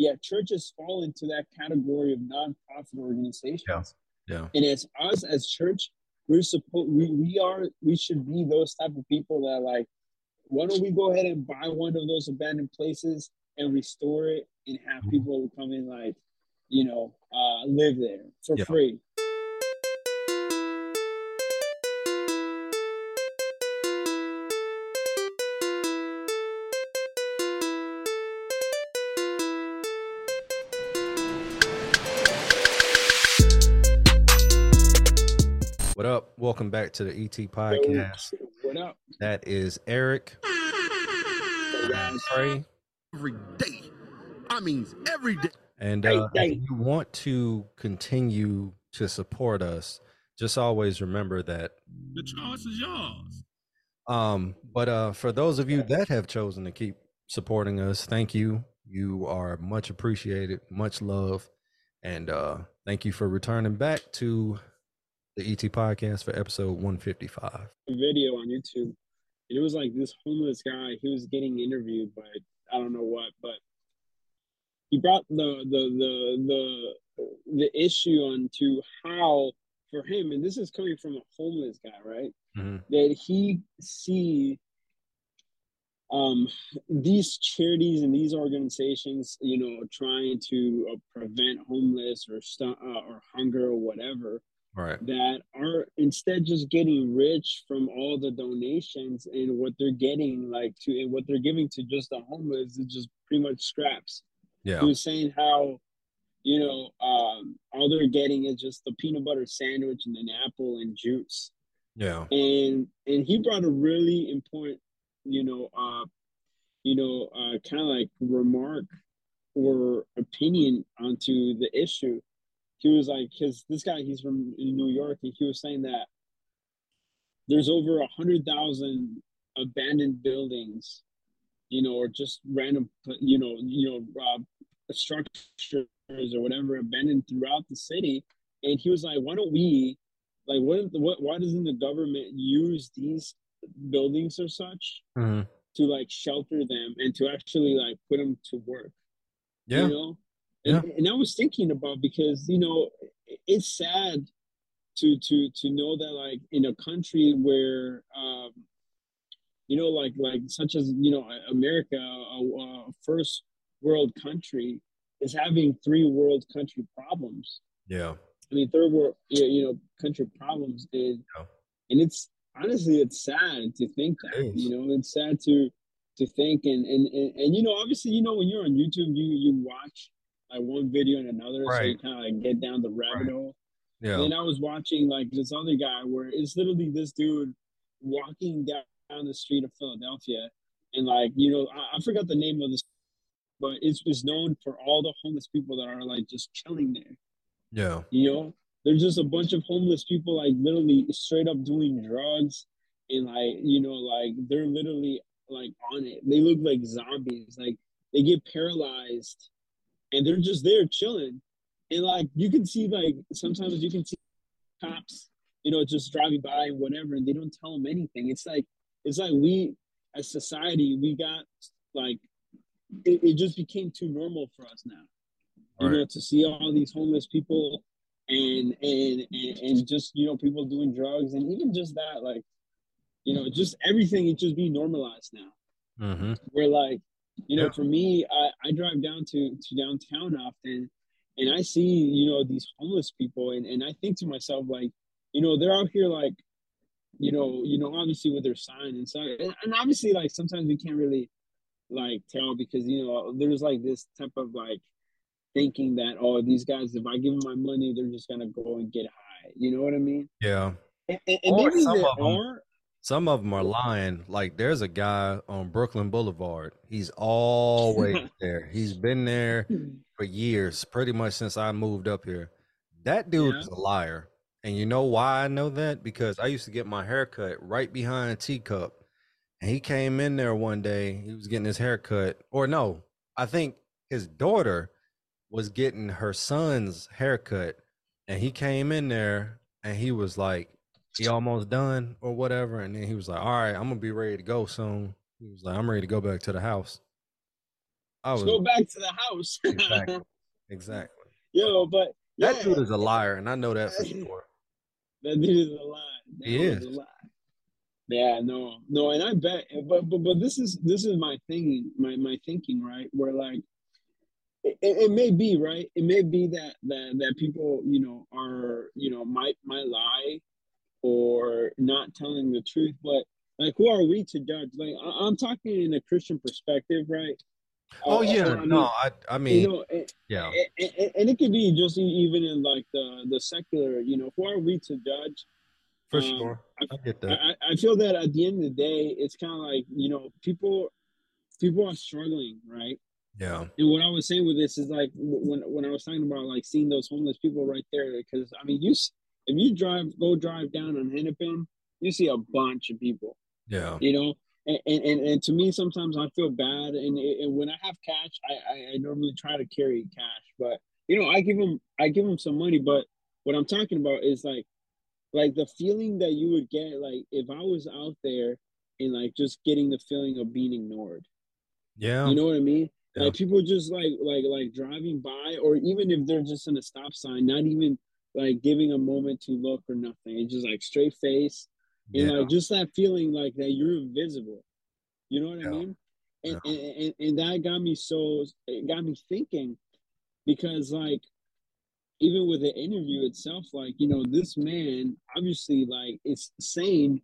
yeah, churches fall into that category of nonprofit organizations. Yeah. Yeah. And as us as church, we're supposed we, we are we should be those type of people that like, why don't we go ahead and buy one of those abandoned places and restore it and have Mhm. people come in like, you know, uh live there for Yeah. free. Up? Welcome back to the ET podcast. What up? That is Erick every day. I mean, every day. And uh, hey. if you want to continue to support us, just always remember that. The choice is yours. Um, but uh, for those of you that have chosen to keep supporting us, thank you. You are much appreciated, much love, and uh, thank you for returning back to the ET podcast for episode 155. a video on YouTube, and it was like this homeless guy. He was getting interviewed by I don't know what, but he brought the the the the the issue onto how for him, and this is coming from a homeless guy, right? Mhm. That he see um these charities and these organizations, you know, trying to uh, prevent homeless or stu- uh, or hunger or whatever Right. that are instead just getting rich from all the donations and what they're getting like to and what they're giving to just the homeless is just pretty much scraps. Yeah. He was saying how, you know, um, all they're getting is just the peanut butter sandwich and an apple and juice. Yeah. And and he brought a really important, you know, uh, you know, uh, kind of like remark or opinion onto the issue he was like because this guy he's from new york and he was saying that there's over a hundred thousand abandoned buildings you know or just random you know you know uh, structures or whatever abandoned throughout the city and he was like why don't we like what, what why doesn't the government use these buildings or such Mhm. to like shelter them and to actually like put them to work Yeah. you know and, and i was thinking about because you know it's sad to to to know that like in a country where um you know like like such as you know america a, a first world country is having three world country problems Yeah. I mean, third world, you know, country problems, and Yeah. and it's honestly, it's sad to think that. Is. You know, it's sad to to think, and, and and and you know, obviously, you know, when you're on YouTube, you you watch like one video and another, so you kind of like get down the rabbit Right. hole. Yeah. And I was watching like this other guy where it's literally this dude walking down, the street of Philadelphia, and like you know, I, I forgot the name of this, but it's was known for all the homeless people that are like just chilling there. Yeah. You know, there's just a bunch of homeless people like literally straight up doing drugs and like, you know, like they're literally like on it. They look like zombies. Like they get paralyzed and they're just there chilling. And like you can see like sometimes you can see cops, you know, just driving by and whatever, and they don't tell them anything. It's like it's like we as society, we got like it, it just became too normal for us now you Right. know, to see all these homeless people and, and and and just you know people doing drugs and even just that like you know just everything it just be normalized now Mm-hmm. where like you know Yeah. for me I, I drive down to to downtown often and i see you know these homeless people and, and i think to myself like you know they're out here like you know you know obviously with their sign and stuff and, and obviously like sometimes we can't really like tell because you know there's like this type of like thinking that oh these guys if i give them my money they're just gonna go and get high you know what i mean Yeah. and, and, and Or maybe some there are Some of them are lying. Like there's a guy on Brooklyn Boulevard. He's always there. He's been there hmm. for years, pretty much since I moved up here. That dude Yeah. is a liar. And you know why I know that? Because I used to get my hair cut right behind Teacup. And he came in there one day. He was getting his hair cut. Or no, I think his daughter was getting her son's haircut. And he came in there and he was like, he almost done or whatever. And then he was like, All right, I'm gonna be ready to go soon. He was like, I'm ready to go back to the house. I was go back to the house. exactly, exactly. Yo, but That dude is a liar, and I know that for sure. That dude is a lie. That He is. Yeah, no, no, and I bet, but but but this is this is my thinking, my my thinking, right? Where like, it, it may be right. It may be that that that people, you know, are you know might might lie or not telling the truth, but like, who are we to judge? Like, I, I'm talking in a Christian perspective, right? Oh Uh, yeah, I mean, no, I I mean, you know, and, yeah, and, it could be just even in like the the secular, you know, who are we to judge? for um, sure. I get that. I I feel that at the end of the day, it's kind of like you know, people people are struggling, right? Yeah, And what I was saying with this is like when when I was talking about like seeing those homeless people right there, because I mean, you if you drive go drive down on Hennepin, you see a bunch of people, yeah, you know. And, and, and, to me, sometimes I feel bad, and, and when I have cash, I, I, I normally try to carry cash, but you know, I give them I give them some money, but what I'm talking about is like like the feeling that you would get like if I was out there and like just getting the feeling of being ignored. yeah, You know what I mean? Yeah. Like people just like like like driving by, or even if they're just in a stop sign, not even like giving a moment to look or nothing. It's just like straight face and yeah, like just that feeling like that you're invisible. You know what Yeah. I mean? And, and, and and that got me so it got me thinking because like even with the interview itself, like you know this man obviously like is saying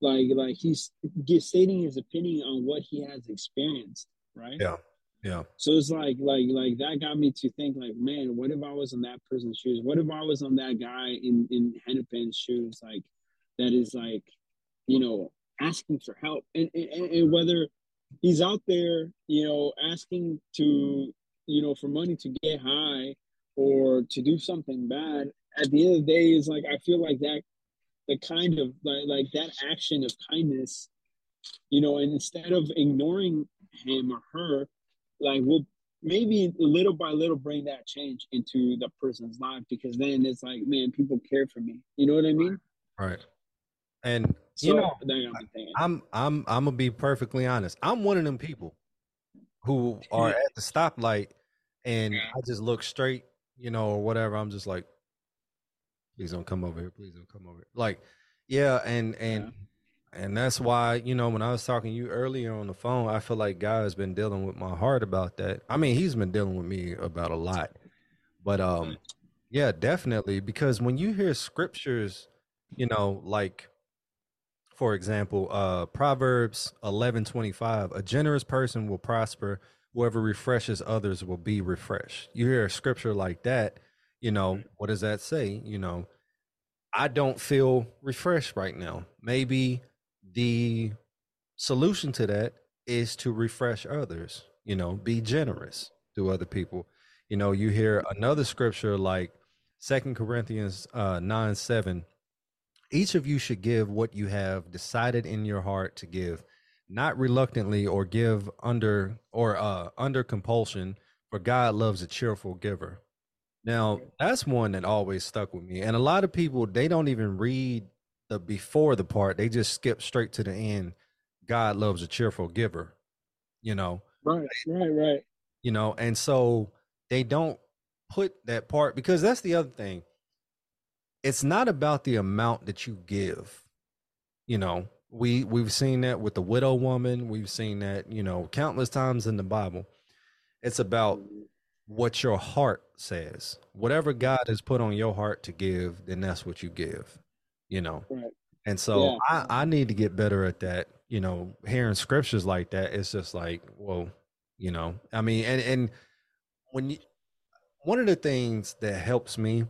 like like he's stating his opinion on what he has experienced, right? Yeah. Yeah, So it's like like like that got me to think like, man, what if I was in that person's shoes? What if I was on that guy in in Hennepin's shoes? Like that is like, you know, asking for help, and and, and whether he's out there, you know, asking to, you know, for money to get high or to do something bad. At the end of the day, is like I feel like that the kind of like, like that action of kindness, you know, and instead of ignoring him or her, like we'll maybe little by little bring that change into the person's life because then it's like, man, people care for me. You know what I mean? right. And So you know, that got me thinking. I'm I'm I'm gonna be perfectly honest. I'm one of them people who are at the stoplight and Yeah. I just look straight, you know, or whatever. I'm just like, please don't come over here. Please don't come over. Here. Like, yeah, and and and that's why you know when I was talking to you earlier on the phone, I feel like God has been dealing with my heart about that. I mean, He's been dealing with me about a lot, but um, yeah, definitely because when you hear scriptures, you know, like for example, uh Proverbs eleven twenty five, a generous person will prosper, whoever refreshes others will be refreshed. You hear a scripture like that, you know, what does that say? You know, I don't feel refreshed right now. Maybe the solution to that is to refresh others, you know, be generous to other people. You know, you hear another scripture like Second Corinthians uh, 9 7. Each of you should give what you have decided in your heart to give, not reluctantly or give under or uh, under compulsion, for God loves a cheerful giver. Now, that's one that always stuck with me. And a lot of people, they don't even read the before the part, they just skip straight to the end. God loves a cheerful giver, you know? Right, right, right. you know and so they don't put that part because that's the other thing. It's not about the amount that you give you know? We we've seen that with the widow woman. We've seen that you know countless times in the bible. It's about what your heart says. Whatever god has put on your heart to give then that's what you give you know Right. and so Yeah. I, I need to get better at that. You know, hearing scriptures like that, it's just like, well, you know. I mean, and and when you one of the things that helps me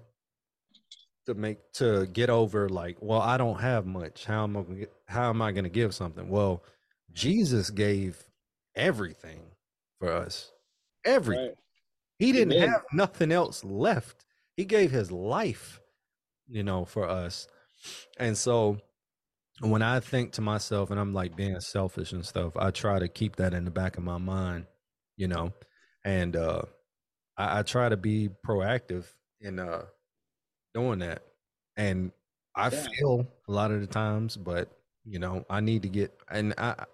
to make to get over like, well, I don't have much. How am I gonna get, how am I going to give something? Well, Jesus gave everything for us. Everything. Right. He didn't did. have nothing else left. He gave his life, you know, for us. And so when I think to myself and I'm like being selfish and stuff, I try to keep that in the back of my mind, you know, and uh I, I try to be proactive in uh doing that. And I Yeah. feel a lot of the times, but you know, I need to get and I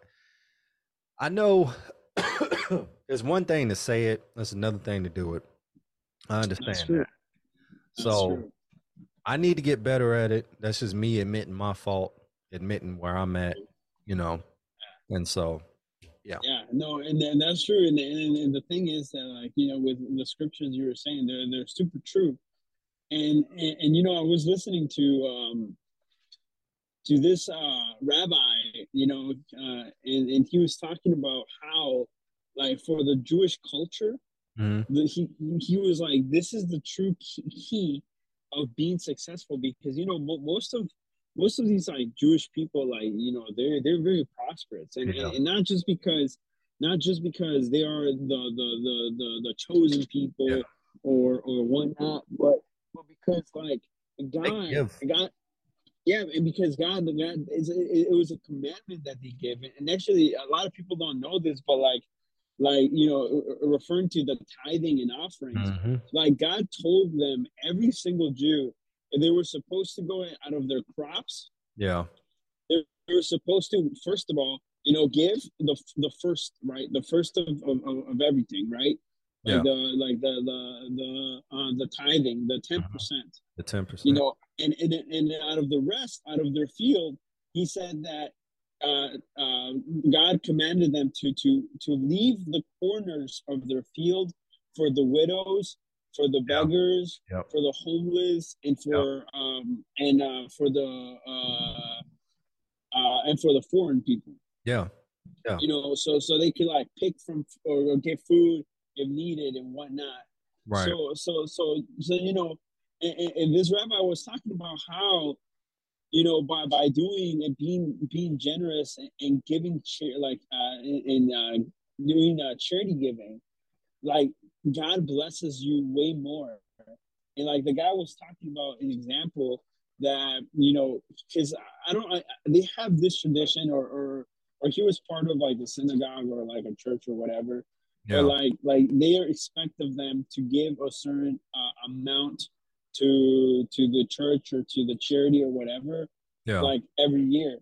I know it's one thing to say it, it's another thing to do it. I understand that. That's So true. I need to get better at it. That's just me admitting my fault, admitting where I'm at, you know. And so, yeah Yeah, no and, and that's true and, and and the thing is that like you know with the scriptures you were saying they're they're super true and and, and you know i was listening to um to this uh rabbi you know uh and, and he was talking about how like for the jewish culture mhm, the, he he was like this is the true key of being successful because you know mo- most of most of these like Jewish people like you know they're they're very prosperous and, Yeah. and, not just because not just because they are the the the the, the chosen people Yeah. or or whatnot but but because like God. God yeah and because God the God is it, it was a commandment that they gave and actually a lot of people don't know this but like like you know referring to the tithing and offerings mhm, like God told them every single Jew they were supposed to go out of their crops. yeah, They were supposed to first of all, you know, give the the first right, the first of of, of- everything, right? Like Yeah. the like the the the uh, the tithing, the ten percent, the 10%. you know, and and and out of the rest, out of their field, he said that uh, uh, God commanded them to to to leave the corners of their field for the widows, for the Yeah. beggars, for the homeless, and for um and uh, for the uh, uh, and for the foreign people. yeah, yeah. You know, so so they could like pick from or, get food if needed and whatnot. right. So so so so you know, and- and this rabbi was talking about how, you know, by by doing and being being generous and, and giving cha- like uh and uh, doing uh, charity giving, like God blesses you way more. And like the guy was talking about an example that you know, because I don't, I, they have this tradition or or or he was part of like a synagogue or like a church or whatever yeah, but like like they are expect of them to give a certain uh, amount to to the church or to the charity or whatever yeah. like every year.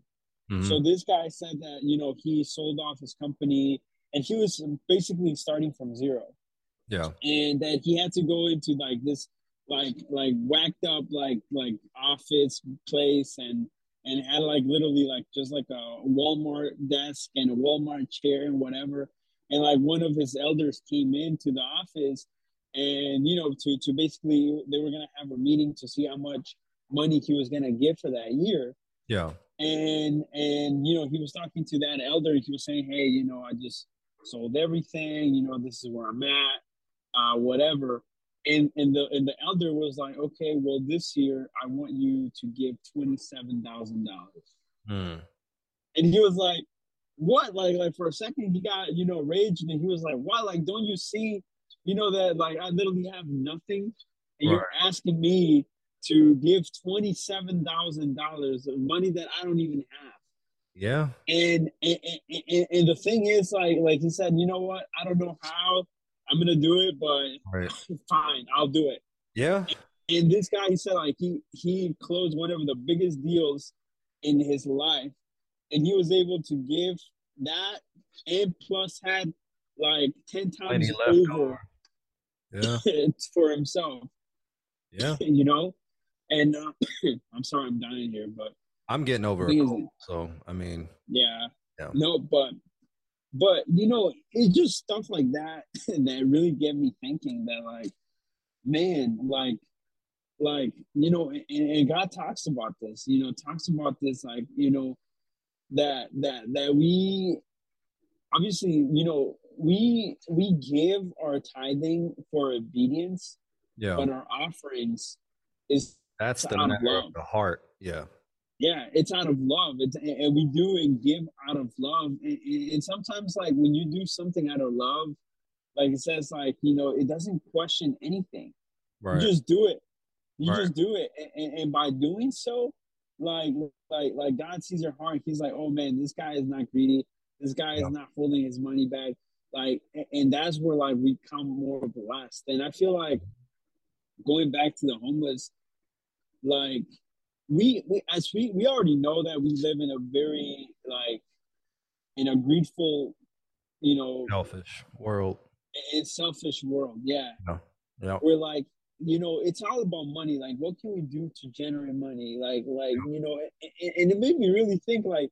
Mhm, so this guy said that you know he sold off his company and he was basically starting from zero. Yeah, and that he had to go into like this like like whacked up like like office place and and had like literally like just like a Walmart desk and a Walmart chair and whatever. And like one of his elders came into the office and you know to to basically they were gonna have a meeting to see how much money he was gonna give for that year. Yeah, and and you know he was talking to that elder he was saying hey you know i just sold everything you know this is where i'm at uh whatever. And and the and the elder was like okay well this year i want you to give $27000 mm, and he was like what? Like like for a second he got you know raged and he was like what? Like don't you see you know that like i literally have nothing and you're asking me to give $27000 of money that i don't even have. Yeah, and and, and and and the thing is like like he said you know what? I don't know how i'm gonna do it but right. fine i'll do it. Yeah, and this guy he said like he he closed one of the biggest deals in his life and he was able to give that and plus had like 10 times over over. Yeah, it's for himself yeah. you know and uh, i'm sorry i'm dying here but I'm getting over is- cold, so I mean, yeah. Yeah. no but but you know it's just stuff like that that really get me thinking that like man like like you know and, and god talks about this you know talks about this like you know that that that we obviously you know we we give our tithing for obedience yeah, but our offerings is that's the out of matter love. of the heart. Yeah, yeah it's out of love. It's and we do and give out of love. And, and sometimes like when you do something out of love like it says like you know it doesn't question anything. Right. you just do it. You Right. just do it. And, and, and by doing so like like like god sees your heart. He's like oh man this guy is not greedy. This guy is not holding his money back like and, that's where like we come more blessed and i feel like going back to the homeless like we, we as we we already know that we live in a very like in a grateful you know, Selfish world. in selfish world. Yeah, Yeah. we're like, you know, it's all about money. Like, what can we do to generate money? Like, like you know, and, and it made me really think. Like,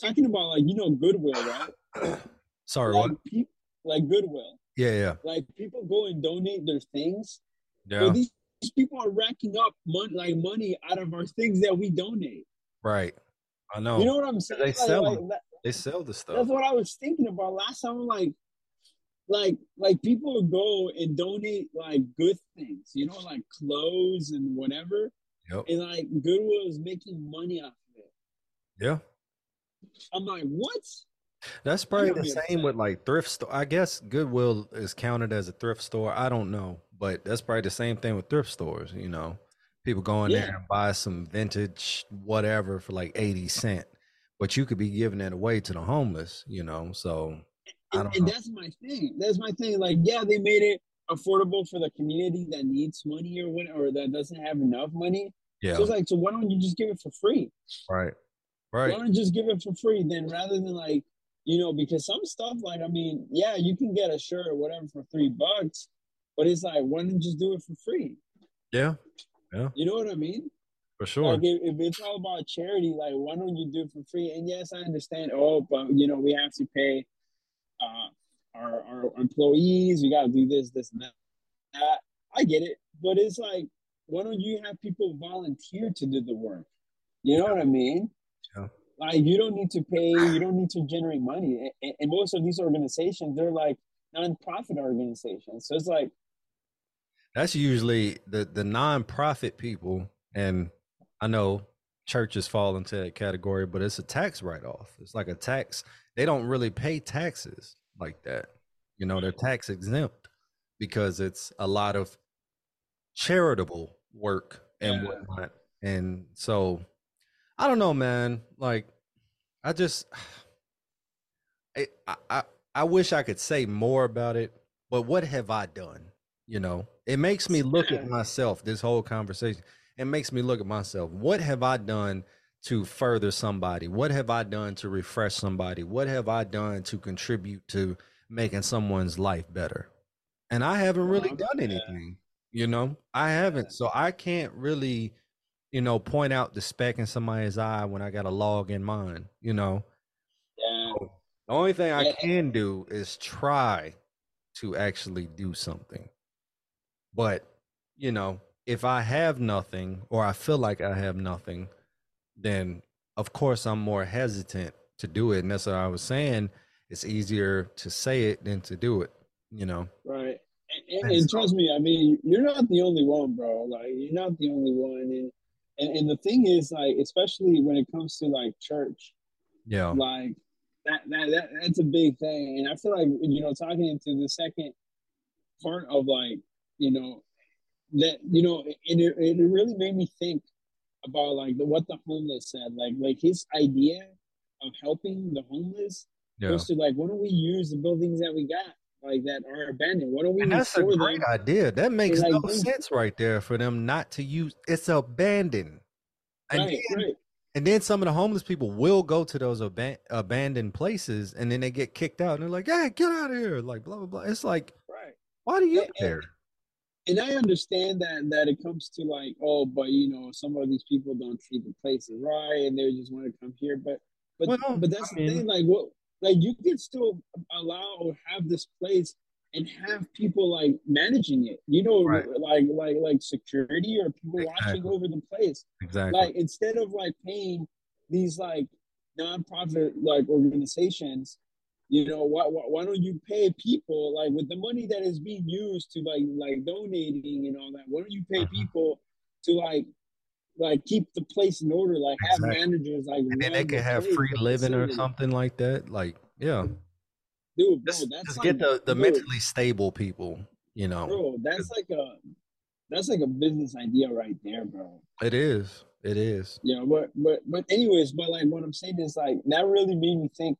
talking about like you know goodwill, right? Sorry, like, what? peop- like goodwill. Yeah, yeah, Like people go and donate their things, yeah. these, these people are racking up money, like money out of our things that we donate. right. I know. You know what I'm saying? they Like- sell like, that- they sell the stuff. that's what I was thinking about last time. I'm like, like, like people go and donate like good things, you know, like clothes and whatever, Yep. and like Goodwill is making money off of it. Yeah. I'm like, what? That's probably the same with like thrift store. I guess Goodwill is counted as a thrift store. I don't know, but that's probably the same thing with thrift stores. You know, people go in Yeah. there and buy some vintage whatever for like eighty cent, but you could be giving it away to the homeless. You know, so I And, don't and know. that's my thing. That's my thing. Like, yeah, they made it affordable for the community that needs money or what, or that doesn't have enough money. Yeah, So it's like, so why don't you just give it for free? right, Right. Why don't you just give it for free then rather than like, you know, because some stuff like I mean, yeah, you can get a shirt or whatever for three bucks, but it's like, why don't you just do it for free? Yeah, yeah. You know what I mean? for sure. Like if, if it's all about charity, like why don't you do it for free? And yes, I understand. Oh, but you know, we have to pay uh, our our employees. We got to do this, this, and that. that. I get it, but it's like, why don't you have people volunteer to do the work? You know what I mean? Like you don't need to pay. You don't need to generate money. And, and most of these organizations, they're like nonprofit organizations. So it's like, That's usually the the nonprofit people, and I know churches fall into that category, but it's a tax write off. It's like a tax. They don't really pay taxes like that. You know, they're tax exempt because it's a lot of charitable work and Yeah. whatnot. And so, I don't know, man. Like, I just, I, I, I- wish I could say more about it, but what have I done? You know, it makes me look at myself. This whole conversation, it makes me look at myself. What have I done to further somebody? What have I done to refresh somebody? What have I done to contribute to making someone's life better? And I haven't really done anything. You know, I haven't. So I can't really, you know, point out the speck in somebody's eye when I got a log in mine. You know, yeah, the only thing I can do is try to actually do something. But, you know, if I have nothing or I feel like I have nothing, then of course I'm more hesitant to do it. And that's what I was saying. It's easier to say it than to do it, you know? Right. And, and, And and trust me, I mean, you're not the only one, bro. Like, you're not the only one. And, and and the thing is, like, especially when it comes to like church, Yeah. like that, that that that's a big thing. And I feel like you know, talking into the second part of like, you know, that you know, and it, it really made me think about like the, what the homeless said, like like his idea of helping the homeless Yeah. was to like, why don't we use the buildings that we got, like that are abandoned? What don't we And that's a great them? idea. That makes like, no sense right there for them not to use it's abandoned. And Right, then right. And then some of the homeless people will go to those aban- abandoned places, and then they get kicked out, and they're like, "Hey, get out of here!" Like blah blah blah. It's like, Right. why do you And- care? And I understand that that it comes to like, oh, but you know, some of these people don't treat the places right, and they just want to come here. But but Well, but that's I the thing. Like, what? Like, you can still allow or have this place and have people like managing it. You know, Right. like like like security or people watching over the place. Exactly. Like instead of like paying these like nonprofit like organizations, you know, why, why why don't you pay people like with the money that is being used to like like donating and all that? Why don't you pay Mhm. people to like like keep the place in order, like have Exactly. managers like and then they can the have free living or something like that. Like, yeah, Dude, bro, just, that's just like, get the the mentally stable people. You know, bro, that's like a that's like a business idea right there, bro. it is. It is. Yeah, but but but anyways, but like what I'm saying is like that really made me think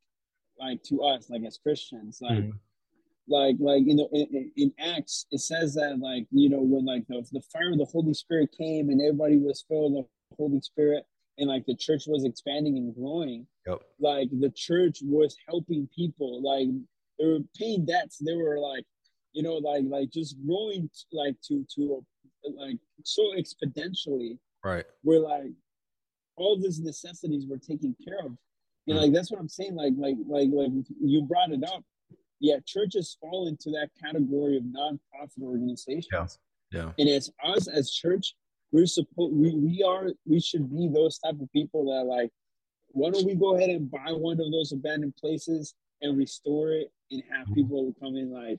like to us, like as Christians, like Mhm. Like like you know in, in- Acts it says that like you know when like the, the fire of the Holy Spirit came and everybody was filled with the Holy Spirit and like the church was expanding and growing, Yep. like the church was helping people like they were paying debts. They were like, you know, like like just growing like to to like so exponentially. Right. Where like all these necessities were taken care of. And Mhm. like that's what I'm saying. Like like like like you brought it up. Yeah, churches fall into that category of nonprofit organizations. Yeah. Yeah. And as us as church, we're supposed we, we are we should be those type of people that like, why don't we go ahead and buy one of those abandoned places and restore it and have Mhm. people come in like,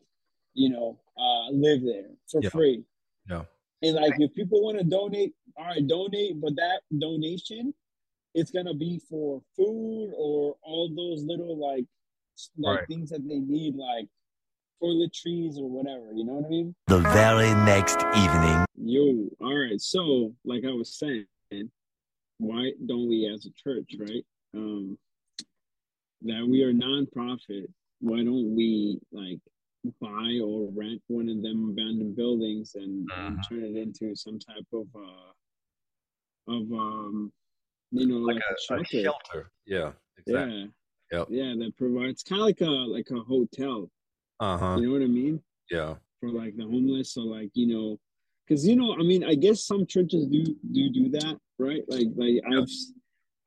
you know, uh live there for Yeah. free. Yeah. And like if people want to donate, all right, donate, but that donation it's gonna be for food or all those little like s- like Right. things that they need, like toiletries or whatever. You know what I mean? The very next evening. Yo, all right. So, like I was saying, why don't we as a church, right? Um, that we are nonprofit. Why don't we like buy or rent one of them abandoned buildings and, and Mhm. turn it into some type of uh of um you know like, Like a, a, a shelter. shelter. Yeah. Exactly. Yeah. Yep. Yeah, that provides kind of like a like a hotel. Uh huh. You know what I mean? Yeah. for like the homeless or like you know because you know i mean i guess some churches do do do that right like like i've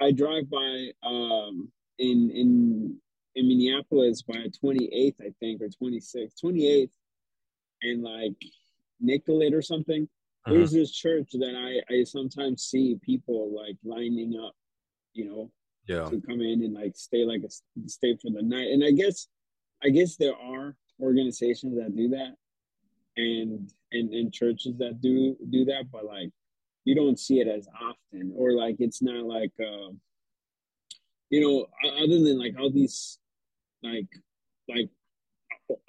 i drive by um in in in minneapolis by 28th i think or 26th 28th and like nicollet or something Mhm. there's this church that i i sometimes see people like lining up you know Yeah. to come in and like stay like a stay for the night. And I guess I guess there are organizations that do that and and, and churches that do do that, but like you don't see it as often or like it's not like uh you know other than like all these like like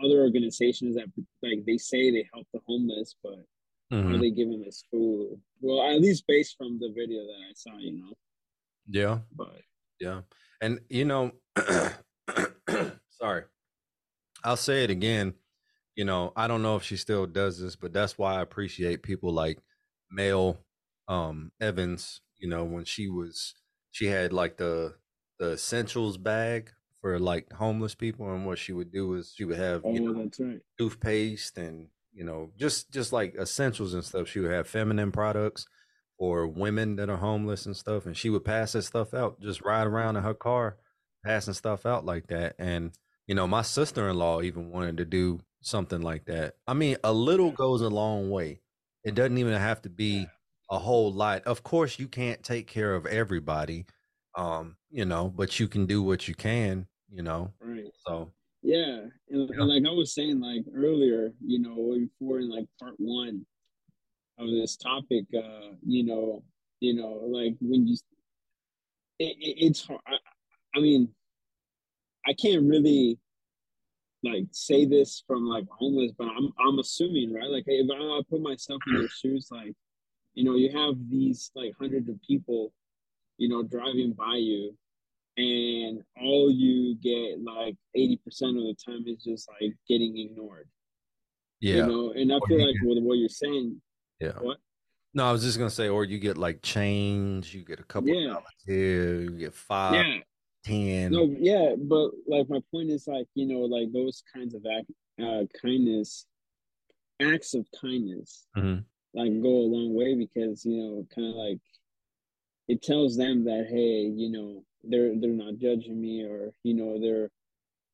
other organizations that like they say they help the homeless but are Mhm. they giving us food well at least based from the video that i saw you know Yeah. but Yeah. And you know, sorry. I'll say it again. You know, I don't know if she still does this, but that's why I appreciate people like Mel um Evans, you know, when she was she had like the the essentials bag for like homeless people and what she would do is she would have, oh you know, that's right toothpaste and you know just just like essentials and stuff she would have feminine products for women that are homeless and stuff and she would pass that stuff out just ride around in her car passing stuff out like that and you know my sister-in-law even wanted to do something like that. I mean a little goes a long way. It doesn't even have to be a whole lot. Of course you can't take care of everybody um you know but you can do what you can you know right. so Yeah, and, Yeah. and like I was saying like earlier, you know, before in like part one of this topic, uh, you know, you know, like when you, it, it, it's hard. I, I mean, I can't really like say this from like homeless, but I'm I'm assuming right. Like if I put myself in your shoes, like you know, you have these like hundreds of people, you know, driving by you, and all you get like 80% of the time is just like getting ignored yeah you know and i feel like with what you're saying Yeah. What? No, I was just gonna say, or you get like change, you get a couple Yeah. of dollars here, you get five, yeah ten. no yeah but like my point is like you know like those kinds of act, uh, kindness acts of kindness Mhm. like go a long way because you know kind of like it tells them that hey you know they're they're not judging me or you know they're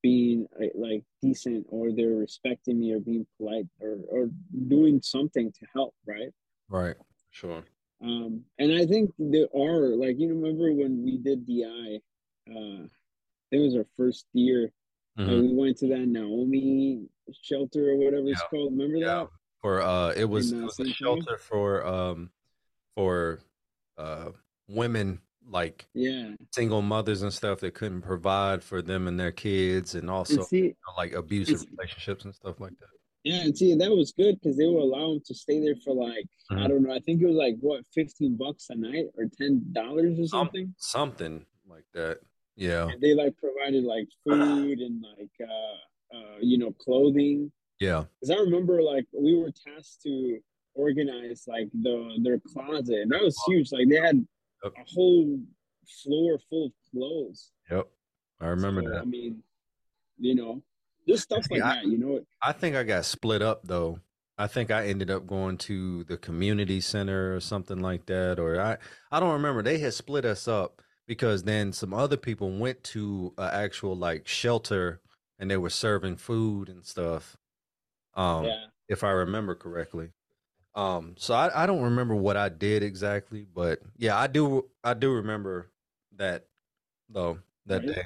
being like, like decent or they're respecting me or being polite or or doing something to help right Right. Sure. um and i think there are like you remember when we did di uh it was our first year Mhm. like we went to that naomi shelter or whatever it's called remember Yeah. that For uh, it was, it uh, was a shelter for um, for uh, women like yeah single mothers and stuff that couldn't provide for them and their kids, and also and see you know, like abusive relationships and stuff like that. yeah and see that was good because they would allow them to stay there for like i Mhm. don't know i think it was like what 15 bucks a night or 10 dollars or Some- something Something like that. Yeah. And they like provided like food and like uh uh you know clothing Yeah. because i remember like we were tasked to organize like the their closet and that was huge like they had Yep. a whole floor full of clothes Yep. I remember So, that. i mean you know just stuff like I- that. You know, I think I got split up though. I think I ended up going to the community center or something like that, or I I don't remember. They had split us up because then some other people went to an actual like shelter and they were serving food and stuff. Um, yeah. if I remember correctly. Um, so I, I don't remember what I did exactly, but yeah, I do I do remember that though that Right. day.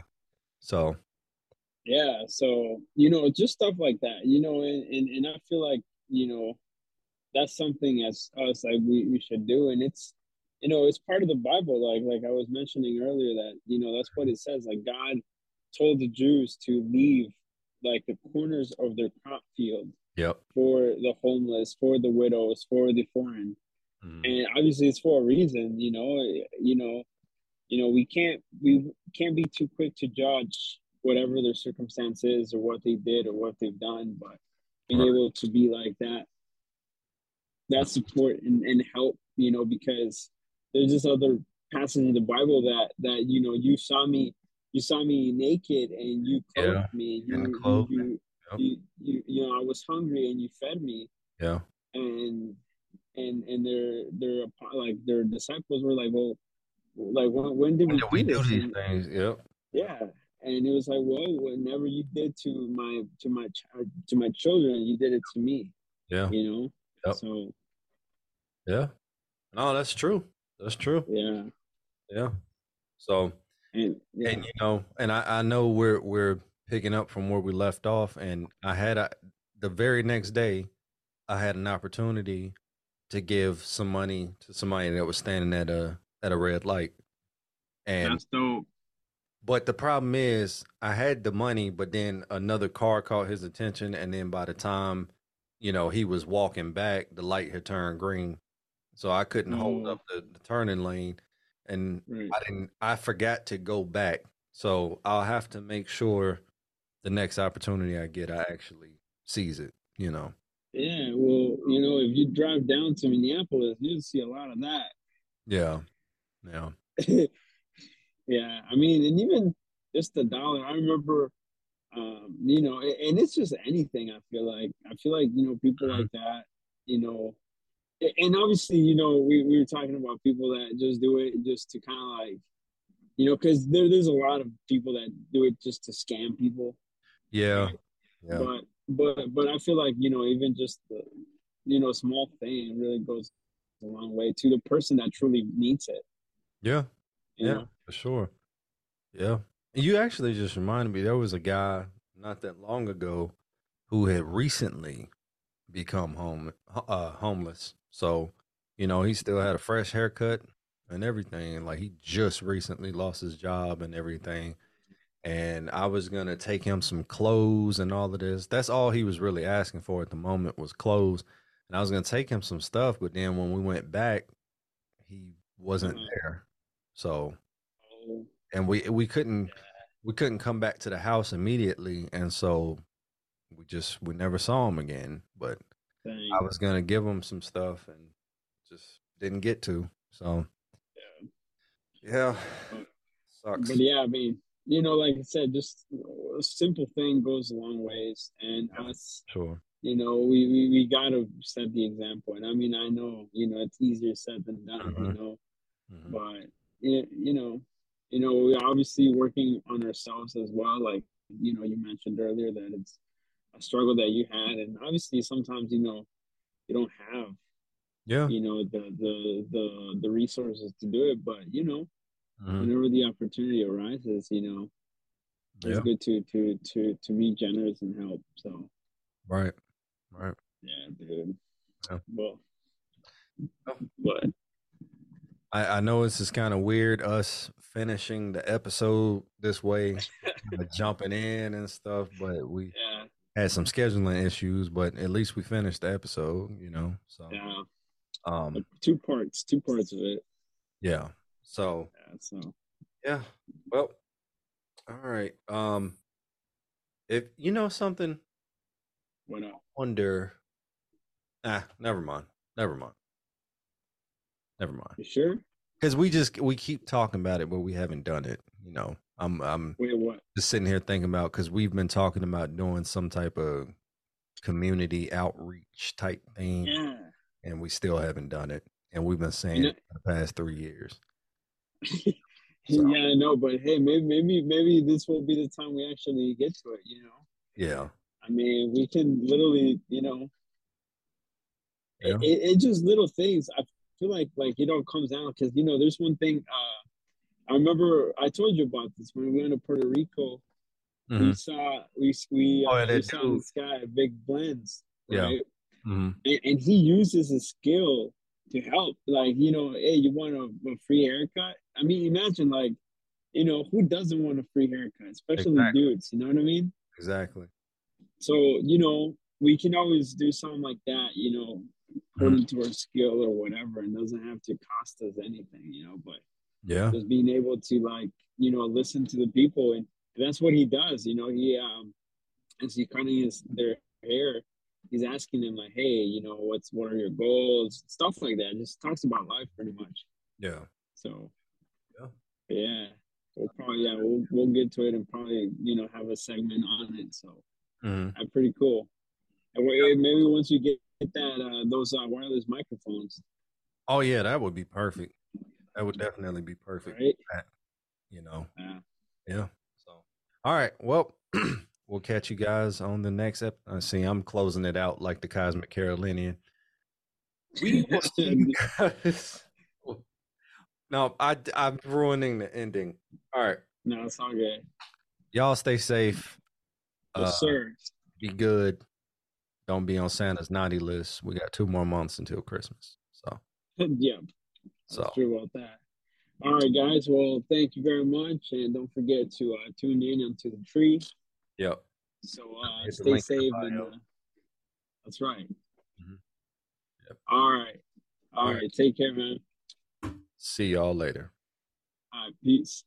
So Yeah, so you know, just stuff like that, you know, and, and, and I feel like, you know, that's something as us like we, we should do. And it's you know, it's part of the Bible, like like I was mentioning earlier that, you know, that's what it says. Like God told the Jews to leave like the corners of their crop field yep. for the homeless, for the widows, for the foreign. Mhm. and obviously it's for a reason you know you know you know we can't we can't be too quick to judge whatever their circumstance is or what they did or what they've done but being Right. able to be like that that support and, and help you know because there's this other passage in the bible that that you know you saw me you saw me naked and you clothed Yeah, me you, you, clothed me. you, Yep. you, you you know i was hungry and you fed me Yeah. and and and their their like their disciples were like, well, like when, when did When we, did we do do these And- things? Yep. yeah, and it was like, well, whenever you did to my to my ch- uh, to my children, you did it to me. Yeah. You know. Yep. So Yeah. No, that's true. That's true. yeah, Yeah. So and yeah, and you know, and I, I know we're we're picking up from where we left off, and I had a, the very next day, I had an opportunity to give some money to somebody that was standing at a at a red light, and that's dope. but the problem is, I had the money, but then another car caught his attention, and then by the time, you know, he was walking back, the light had turned green, so I couldn't hold Oh. up the, the turning lane, and Right. I didn't. I forgot to go back, so I'll have to make sure the next opportunity I get, I actually seize it. You know. Yeah. Well, you know, if you drive down to Minneapolis, you'll see a lot of that. Yeah. Yeah. yeah, I mean, and even just the dollar. I remember, um, you know, and it's just anything. I feel like I feel like you know people Mhm. like that, you know, and obviously, you know, we, we were talking about people that just do it just to kind of like, you know, because there, there's a lot of people that do it just to scam people. Yeah. Yeah. But but but I feel like you know even just the you know a small thing really goes a long way to the person that truly needs it. Yeah. You yeah, know? for sure. Yeah. You actually just reminded me there was a guy not that long ago who had recently become home uh homeless. So, you know, he still had a fresh haircut and everything. Like he just recently lost his job and everything. And I was gonna take him some clothes and all of this. That's all he was really asking for at the moment was clothes. And I was gonna take him some stuff, but then when we went back, he wasn't Mhm. there. So Oh, and we we couldn't we couldn't come back to the house immediately and so we just we never saw him again but dang. i was gonna give him some stuff and just didn't get to so yeah sucks But yeah, I mean, you know, like I said, just a simple thing goes a long ways, and us, sure you know, we we, we got to set the example. And I mean, I know, you know, it's easier said than done, you Mhm. know, Mhm. but you, you know, you know, we're obviously working on ourselves as well. Like you know, you mentioned earlier that it's a struggle that you had, and obviously sometimes you know you don't have yeah you know the the the the resources to do it, but you know, Mhm. whenever the opportunity arises, you know, it's yeah good to to to to be generous and help. So right right yeah, dude. Yeah. Well, Oh. but I, I know this is kind of weird us finishing the episode this way jumping in and stuff but we yeah, had some scheduling issues but at least we finished the episode you know so yeah, um two parts, two parts of it. yeah so so yeah well all right um if you know something what up? wonder ah never mind never mind never mind You sure? because we just we keep talking about it, but we haven't done it. You know, I'm I'm Wait, what? just sitting here thinking about because we've been talking about doing some type of community outreach type thing, Yeah. and we still haven't done it. And we've been saying know- it for the past three years. Yeah, I know, but hey, maybe maybe maybe this will be the time we actually get to it. You know, Yeah, I mean, we can literally, you know, Yeah. it, it just little things. I feel like like it all comes down because you know, there's one thing. uh I remember I told you about this when we went to Puerto Rico. We Mhm. saw we we, uh, Oh, yeah, we saw the dude. sky big blends, Yeah. right? Mhm. and, and he uses his skill to help. Like, you know, hey, you want a, a free haircut? I mean, imagine like, you know, who doesn't want a free haircut, especially Exactly. dudes. You know what I mean? exactly. So, you know, we can always do something like that. You know, put Mhm. into our skill or whatever, and doesn't have to cost us anything. You know, but Yeah, just being able to like, you know, listen to the people, and that's what he does. You know, he um, as he cutting his their hair he's asking them like, hey, you know, what's what are your goals, stuff like that. Just talks about life pretty much. yeah. So Yeah. we'll probably yeah we'll we'll get to it and probably you know have a segment on it. So hmm that's pretty cool. And we, maybe once you get that uh, those uh, wireless microphones, Oh yeah, that would be perfect. That would definitely be perfect. right? You know. Yeah. Yeah. So, all right. Well, we'll catch you guys on the next episode. See, I'm closing it out like the Cosmic Carolinian. We will see you guys. No, I, I'm ruining the ending. All right. no, it's all good. Y'all stay safe. Yes, Uh, sir. Be good. Don't be on Santa's naughty list. We got two more months until Christmas. So, yep. so that's true about that. All right, guys. Well, thank you very much, and don't forget to uh, tune in onto the tree. yep. So uh, Hit stay link in the safe and uh, that's right. Mhm. Yep. All right. All All right. right. Take care, man. See y'all later. All right. Peace.